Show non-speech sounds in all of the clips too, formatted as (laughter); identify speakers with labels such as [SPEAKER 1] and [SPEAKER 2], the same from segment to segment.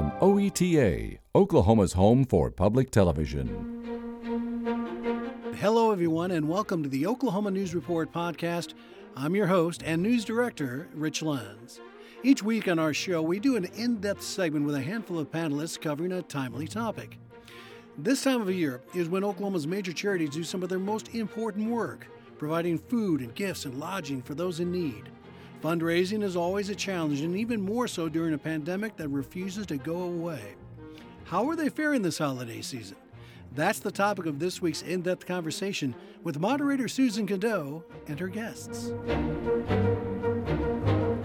[SPEAKER 1] from OETA, Oklahoma's home for public television.
[SPEAKER 2] Hello, everyone, and welcome to the Oklahoma News Report podcast. I'm your host and news director, Rich Lenz. Each week on our show, we do an in depth segment with a handful of panelists covering a timely topic. This time of year is when Oklahoma's major charities do some of their most important work, providing food and gifts and lodging for those in need. Fundraising is always a challenge, and even more so during a pandemic that refuses to go away. How are they faring this holiday season? That's the topic of this week's in depth conversation with moderator Susan Cadeau and her guests.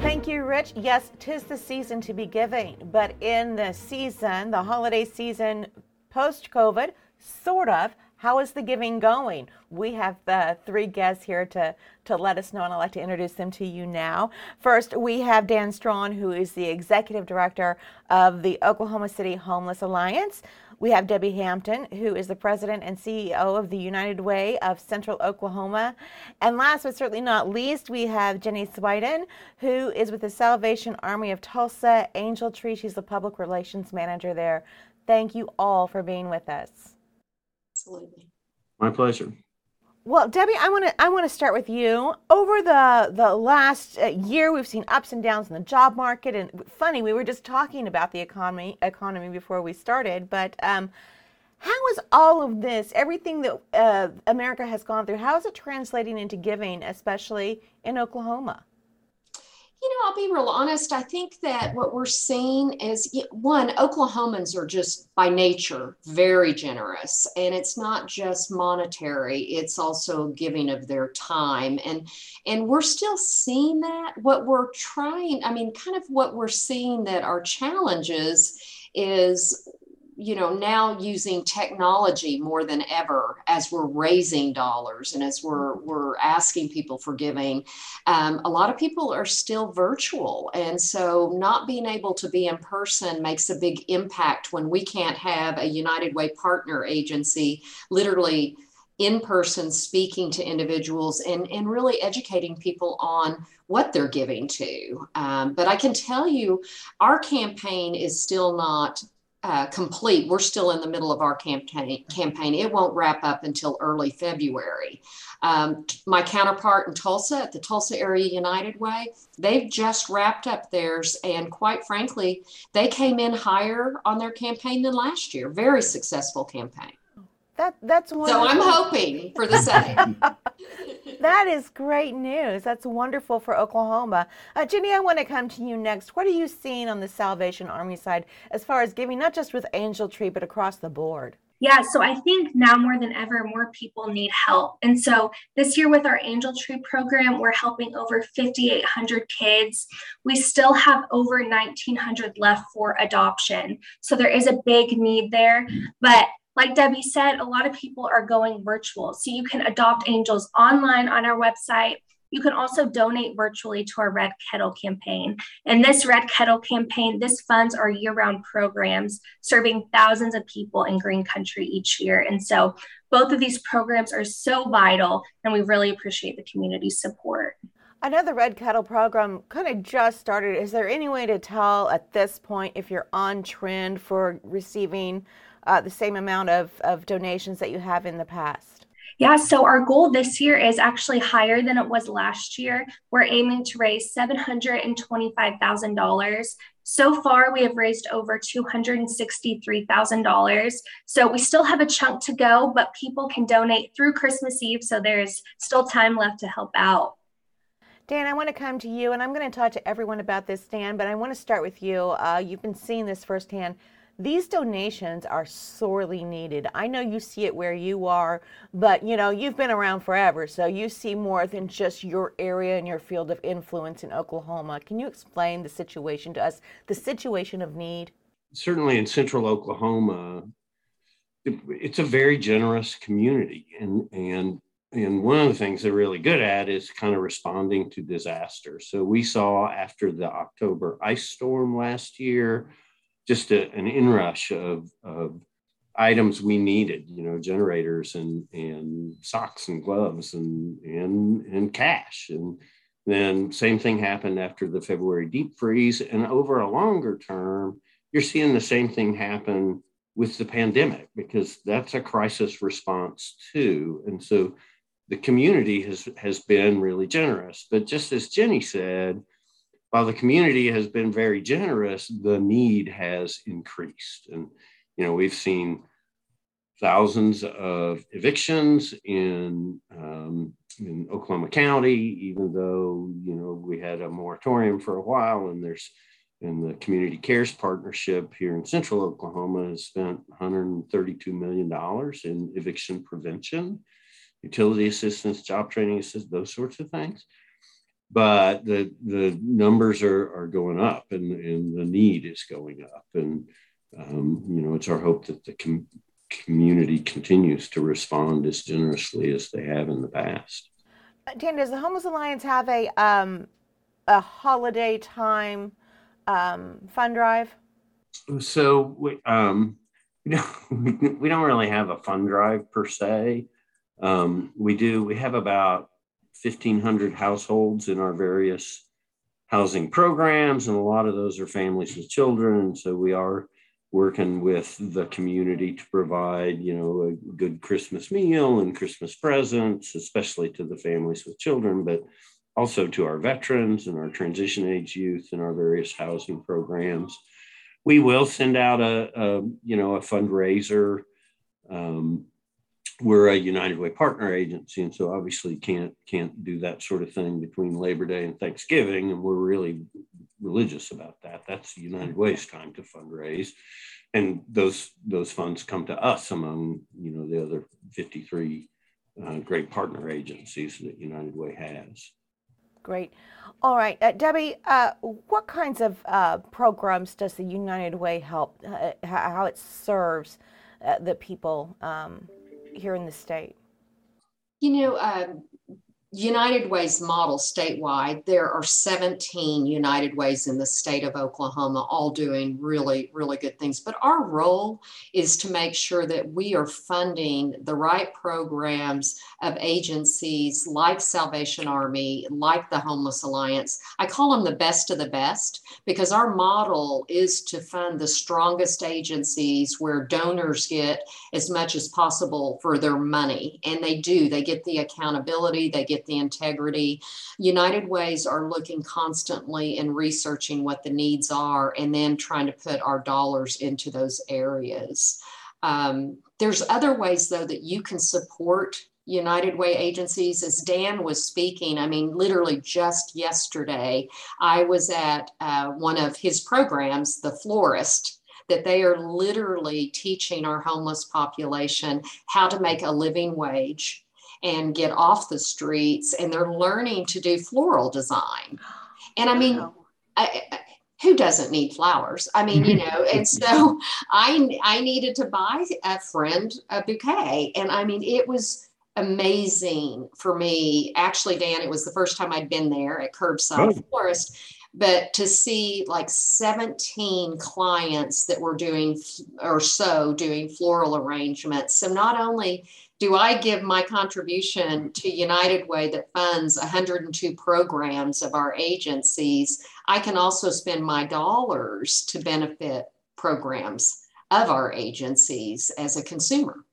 [SPEAKER 3] Thank you, Rich. Yes, tis the season to be giving, but in the season, the holiday season post COVID, sort of, how is the giving going? We have the three guests here to, to let us know, and I'd like to introduce them to you now. First, we have Dan Straughan, who is the executive director of the Oklahoma City Homeless Alliance. We have Debbie Hampton, who is the president and CEO of the United Way of Central Oklahoma. And last but certainly not least, we have Jenny Swiden, who is with the Salvation Army of Tulsa Angel Tree. She's the public relations manager there. Thank you all for being with us.
[SPEAKER 4] Absolutely.
[SPEAKER 5] My pleasure.
[SPEAKER 3] Well, Debbie, I want to I want to start with you. Over the the last uh, year, we've seen ups and downs in the job market, and funny, we were just talking about the economy economy before we started. But um, how is all of this, everything that uh, America has gone through, how is it translating into giving, especially in Oklahoma?
[SPEAKER 4] You know, I'll be real honest. I think that what we're seeing is one, Oklahomans are just by nature very generous. And it's not just monetary, it's also giving of their time. And and we're still seeing that. What we're trying, I mean, kind of what we're seeing that our challenges is you know now using technology more than ever as we're raising dollars and as we're we're asking people for giving um, a lot of people are still virtual and so not being able to be in person makes a big impact when we can't have a united way partner agency literally in person speaking to individuals and, and really educating people on what they're giving to. Um, but I can tell you, our campaign is still not uh, complete. We're still in the middle of our campaign. Campaign. It won't wrap up until early February. Um, my counterpart in Tulsa at the Tulsa Area United Way, they've just wrapped up theirs, and quite frankly, they came in higher on their campaign than last year. Very successful campaign.
[SPEAKER 3] That that's
[SPEAKER 4] one. So I'm hoping for the same. (laughs)
[SPEAKER 3] that is great news. That's wonderful for Oklahoma. Uh, Jenny, I want to come to you next. What are you seeing on the Salvation Army side as far as giving, not just with Angel Tree, but across the board?
[SPEAKER 6] Yeah, so I think now more than ever, more people need help. And so this year with our Angel Tree program, we're helping over 5,800 kids. We still have over 1,900 left for adoption. So there is a big need there. But like Debbie said, a lot of people are going virtual. So you can adopt angels online on our website. You can also donate virtually to our Red Kettle campaign. And this Red Kettle campaign, this funds our year round programs serving thousands of people in Green Country each year. And so both of these programs are so vital, and we really appreciate the community support.
[SPEAKER 3] I know the Red Kettle program kind of just started. Is there any way to tell at this point if you're on trend for receiving uh, the same amount of, of donations that you have in the past?
[SPEAKER 6] Yeah, so our goal this year is actually higher than it was last year. We're aiming to raise $725,000. So far, we have raised over $263,000. So we still have a chunk to go, but people can donate through Christmas Eve. So there's still time left to help out.
[SPEAKER 3] Dan, I want to come to you, and I'm going to talk to everyone about this, Dan, but I want to start with you. Uh, you've been seeing this firsthand. These donations are sorely needed. I know you see it where you are, but you know, you've been around forever, so you see more than just your area and your field of influence in Oklahoma. Can you explain the situation to us, the situation of need?
[SPEAKER 5] Certainly in central Oklahoma, it's a very generous community and and and one of the things they're really good at is kind of responding to disaster. So we saw after the October ice storm last year, just a, an inrush of, of items we needed, you know, generators and, and socks and gloves and, and, and cash. And then same thing happened after the February deep freeze. And over a longer term, you're seeing the same thing happen with the pandemic because that's a crisis response too. And so the community has has been really generous. But just as Jenny said, while the community has been very generous, the need has increased. And you know, we've seen thousands of evictions in um, in Oklahoma County, even though you know we had a moratorium for a while, and there's and the Community Cares Partnership here in Central Oklahoma has spent 132 million dollars in eviction prevention, utility assistance, job training assistance, those sorts of things. But the the numbers are are going up, and and the need is going up, and um, you know it's our hope that the com- community continues to respond as generously as they have in the past.
[SPEAKER 3] Dan, does the Homeless Alliance have a um, a holiday time um, fund drive?
[SPEAKER 5] So we, um, (laughs) we don't we don't really have a fund drive per se. Um, we do we have about fifteen hundred households in our various housing programs, and a lot of those are families with children. So we are working with the community to provide, you know, a good Christmas meal and Christmas presents, especially to the families with children, but also to our veterans and our transition age youth and our various housing programs. We will send out a, a you know, a fundraiser. Um, we're a United Way partner agency, and so obviously can't can't do that sort of thing between Labor Day and Thanksgiving, and we're really religious about that. That's United Way's time to fundraise, and those those funds come to us among you know the other 53 uh, great partner agencies that United Way has.
[SPEAKER 3] Great. All right, uh, Debbie, uh, what kinds of uh, programs does the United Way help? Uh, how it serves uh, the people um, here in the state?
[SPEAKER 4] You know, um, United Ways model statewide, there are 17 United Ways in the state of Oklahoma, all doing really, really good things. But our role is to make sure that we are funding the right programs of agencies like Salvation Army, like the Homeless Alliance. I call them the best of the best because our model is to fund the strongest agencies where donors get as much as possible for their money. And they do, they get the accountability, they get the integrity. United Ways are looking constantly and researching what the needs are and then trying to put our dollars into those areas. Um, there's other ways, though, that you can support United Way agencies. As Dan was speaking, I mean, literally just yesterday, I was at uh, one of his programs, The Florist, that they are literally teaching our homeless population how to make a living wage and get off the streets and they're learning to do floral design. And I mean, I, I, who doesn't need flowers? I mean, you know, and so (laughs) I I needed to buy a friend a bouquet. And I mean, it was amazing for me. Actually, Dan, it was the first time I'd been there at Curbside oh. Florist. But to see like 17 clients that were doing or so doing floral arrangements. So not only do I give my contribution to United Way that funds 102 programs of our agencies, I can also spend my dollars to benefit programs of our agencies as a consumer.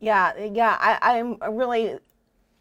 [SPEAKER 3] Yeah, yeah, I, I'm really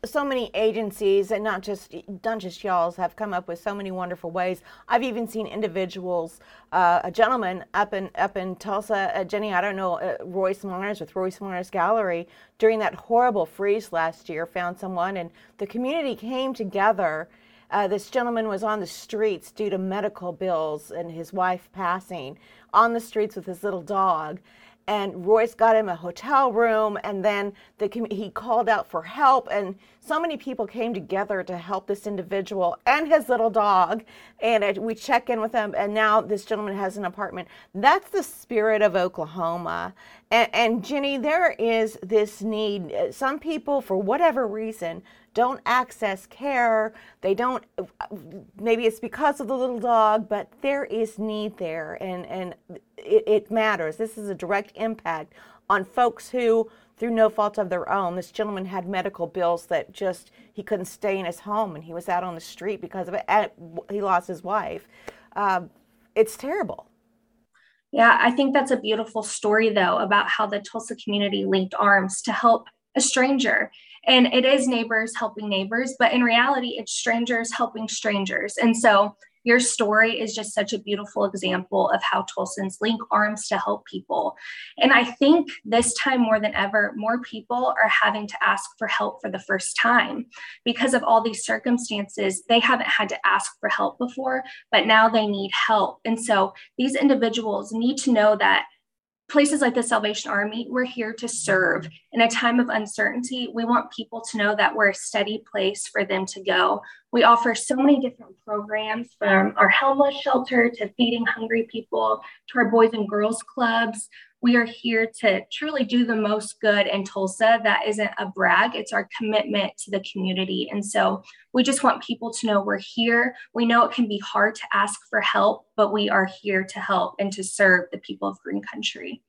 [SPEAKER 3] so many agencies and not just not just y'all's have come up with so many wonderful ways. I've even seen individuals, uh, a gentleman up in up in Tulsa, uh, Jenny. I don't know uh, Royce Myers with Royce Myers Gallery during that horrible freeze last year. Found someone and the community came together. Uh, this gentleman was on the streets due to medical bills and his wife passing on the streets with his little dog and Royce got him a hotel room, and then the, he called out for help, and so many people came together to help this individual and his little dog, and it, we check in with them, and now this gentleman has an apartment. That's the spirit of Oklahoma, and, and Jenny, there is this need. Uh, some people, for whatever reason, don't access care. They don't, maybe it's because of the little dog, but there is need there and, and it, it matters. This is a direct impact on folks who, through no fault of their own, this gentleman had medical bills that just, he couldn't stay in his home and he was out on the street because of it. He lost his wife. Uh, it's terrible.
[SPEAKER 6] Yeah, I think that's a beautiful story, though, about how the Tulsa community linked arms to help a stranger. And it is neighbors helping neighbors, but in reality, it's strangers helping strangers. And so your story is just such a beautiful example of how Tulsans link arms to help people. And I think this time more than ever, more people are having to ask for help for the first time because of all these circumstances. They haven't had to ask for help before, but now they need help. And so these individuals need to know that places like the Salvation Army, we're here to serve. In a time of uncertainty, we want people to know that we're a steady place for them to go. We offer so many different programs from our homeless shelter to feeding hungry people to our boys and girls clubs. We are here to truly do the most good in Tulsa. That isn't a brag, it's our commitment to the community. And so we just want people to know we're here. We know it can be hard to ask for help, but we are here to help and to serve the people of Green Country.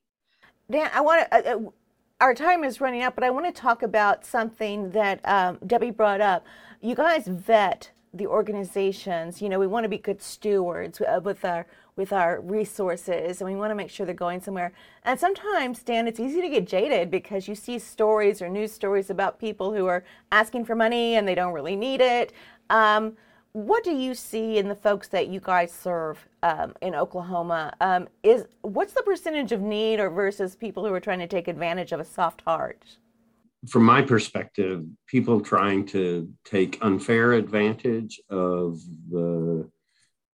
[SPEAKER 3] Dan, I want to. Uh, uh, our time is running out, but I want to talk about something that um, Debbie brought up. You guys vet the organizations. You know, we want to be good stewards uh, with our with our resources and we want to make sure they're going somewhere. And sometimes, Dan, it's easy to get jaded because you see stories or news stories about people who are asking for money and they don't really need it. Um, what do you see in the folks that you guys serve um, in Oklahoma? Um, is what's the percentage of need or versus people who are trying to take advantage of a soft heart?
[SPEAKER 5] From my perspective, people trying to take unfair advantage of the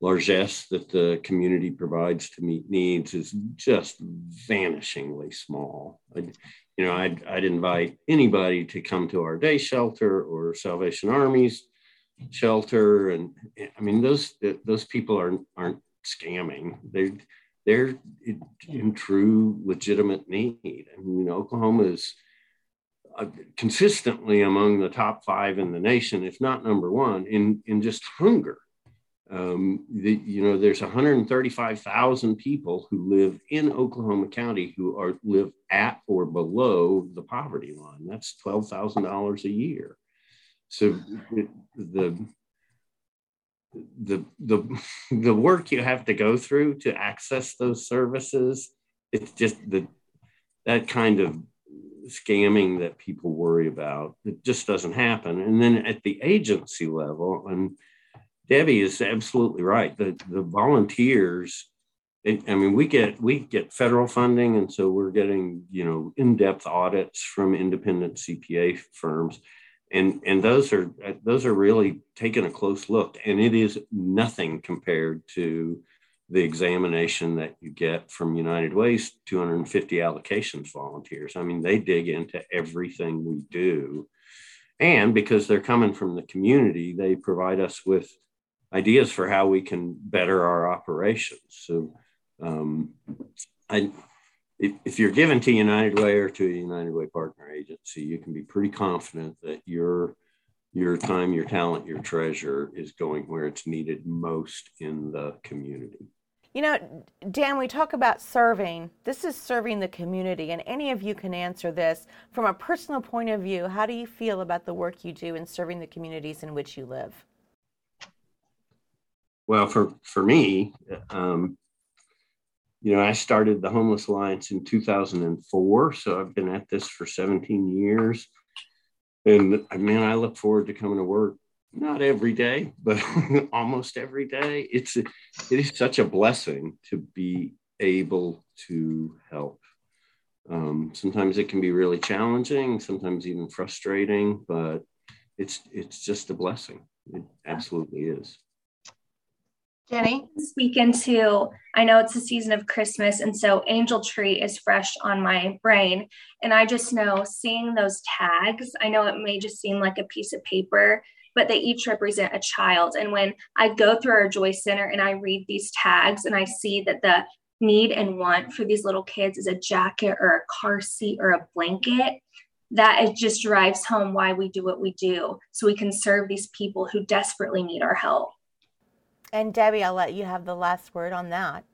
[SPEAKER 5] largesse that the community provides to meet needs is just vanishingly small. I'd, you know, I'd, I'd invite anybody to come to our day shelter or Salvation Army's shelter, and I mean those those people are aren't scamming. They they're in true legitimate need. I mean, Oklahoma is uh, consistently among the top five in the nation, if not number one, in in just hunger. Um, the, you know, there's 135,000 people who live in Oklahoma County who are live at or below the poverty line. That's $12,000 a year. So the the the the work you have to go through to access those services, it's just the that kind of scamming that people worry about. It just doesn't happen. And then at the agency level, and Debbie is absolutely right. The the volunteers, it, I mean, we get we get federal funding, and so we're getting you know in depth audits from independent CPA firms, and and those are those are really taking a close look, and it is nothing compared to the examination that you get from United Way's 250 allocations volunteers. I mean, they dig into everything we do. And because they're coming from the community, they provide us with ideas for how we can better our operations. So, um, I, if, if, you're given to United Way or to a United Way partner agency, you can be pretty confident that your your time, your talent, your treasure is going where it's needed most in the community.
[SPEAKER 3] You know, Dan, we talk about serving. This is serving the community, and any of you can answer this from a personal point of view. How do you feel about the work you do in serving the communities in which you live?
[SPEAKER 5] Well, for for me, um, you know, I started the Homeless Alliance in 2004, so I've been at this for 17 years, and I mean, I look forward to coming to work. Not every day, but (laughs) almost every day. It's it is such a blessing to be able to help. Um, sometimes it can be really challenging, sometimes even frustrating, but it's it's just a blessing. It absolutely is.
[SPEAKER 3] Jenny?
[SPEAKER 6] Speak into, I know it's the season of Christmas, and so Angel Tree is fresh on my brain. And I just know seeing those tags, I know it may just seem like a piece of paper, but they each represent a child. And when I go through our Joy Center and I read these tags and I see that the need and want for these little kids is a jacket or a car seat or a blanket, that it just drives home why we do what we do so we can serve these people who desperately need our help.
[SPEAKER 3] And Debbie, I'll let you have the last word on that.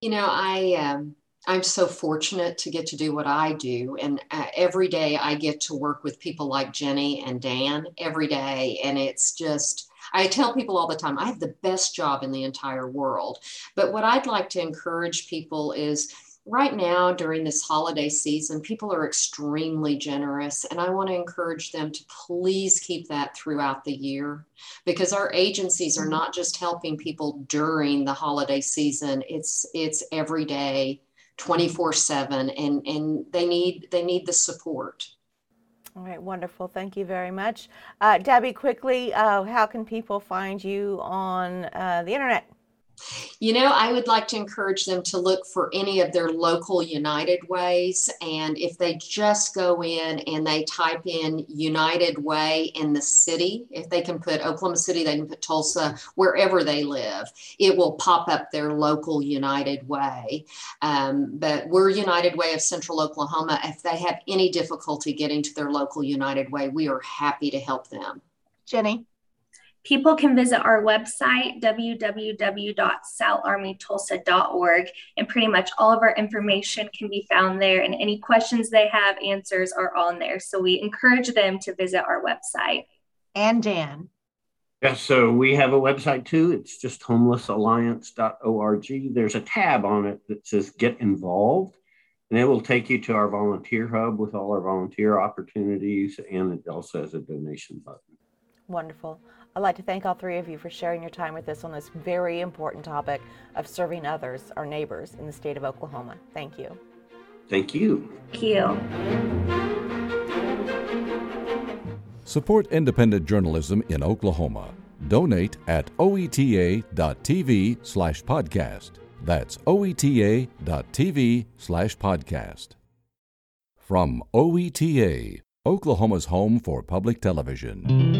[SPEAKER 4] You know, I um, I'm so fortunate to get to do what I do, and uh, every day I get to work with people like Jenny and Dan every day, and it's just I tell people all the time, I have the best job in the entire world. But what I'd like to encourage people is right now during this holiday season, people are extremely generous. And I want to encourage them to please keep that throughout the year because our agencies are not just helping people during the holiday season, it's it's every day. 24 7 and and they need they need the support
[SPEAKER 3] all right, wonderful. Thank you very much. Uh, Debbie, quickly, uh, how can people find you on uh, the internet?
[SPEAKER 4] You know, I would like to encourage them to look for any of their local United Ways. And if they just go in and they type in United Way in the city, if they can put Oklahoma City, they can put Tulsa, wherever they live, it will pop up their local United Way. Um, but we're United Way of Central Oklahoma. If they have any difficulty getting to their local United Way, we are happy to help them.
[SPEAKER 3] Jenny?
[SPEAKER 6] People can visit our website, www.salarmytulsa.org, and pretty much all of our information can be found there. And any questions they have, answers are on there. So we encourage them to visit our website.
[SPEAKER 3] And Dan.
[SPEAKER 5] Yeah, so we have a website too. It's just homelessalliance.org. There's a tab on it that says Get Involved, and it will take you to our volunteer hub with all our volunteer opportunities, and it also has a donation button.
[SPEAKER 3] Wonderful. I'd like to thank all three of you for sharing your time with us on this very important topic of serving others, our neighbors in the state of Oklahoma. Thank you.
[SPEAKER 5] Thank you.
[SPEAKER 6] Thank you.
[SPEAKER 1] Support independent journalism in Oklahoma. Donate at oeta.tv slash podcast. That's oeta.tv slash podcast. From OETA, Oklahoma's home for public television.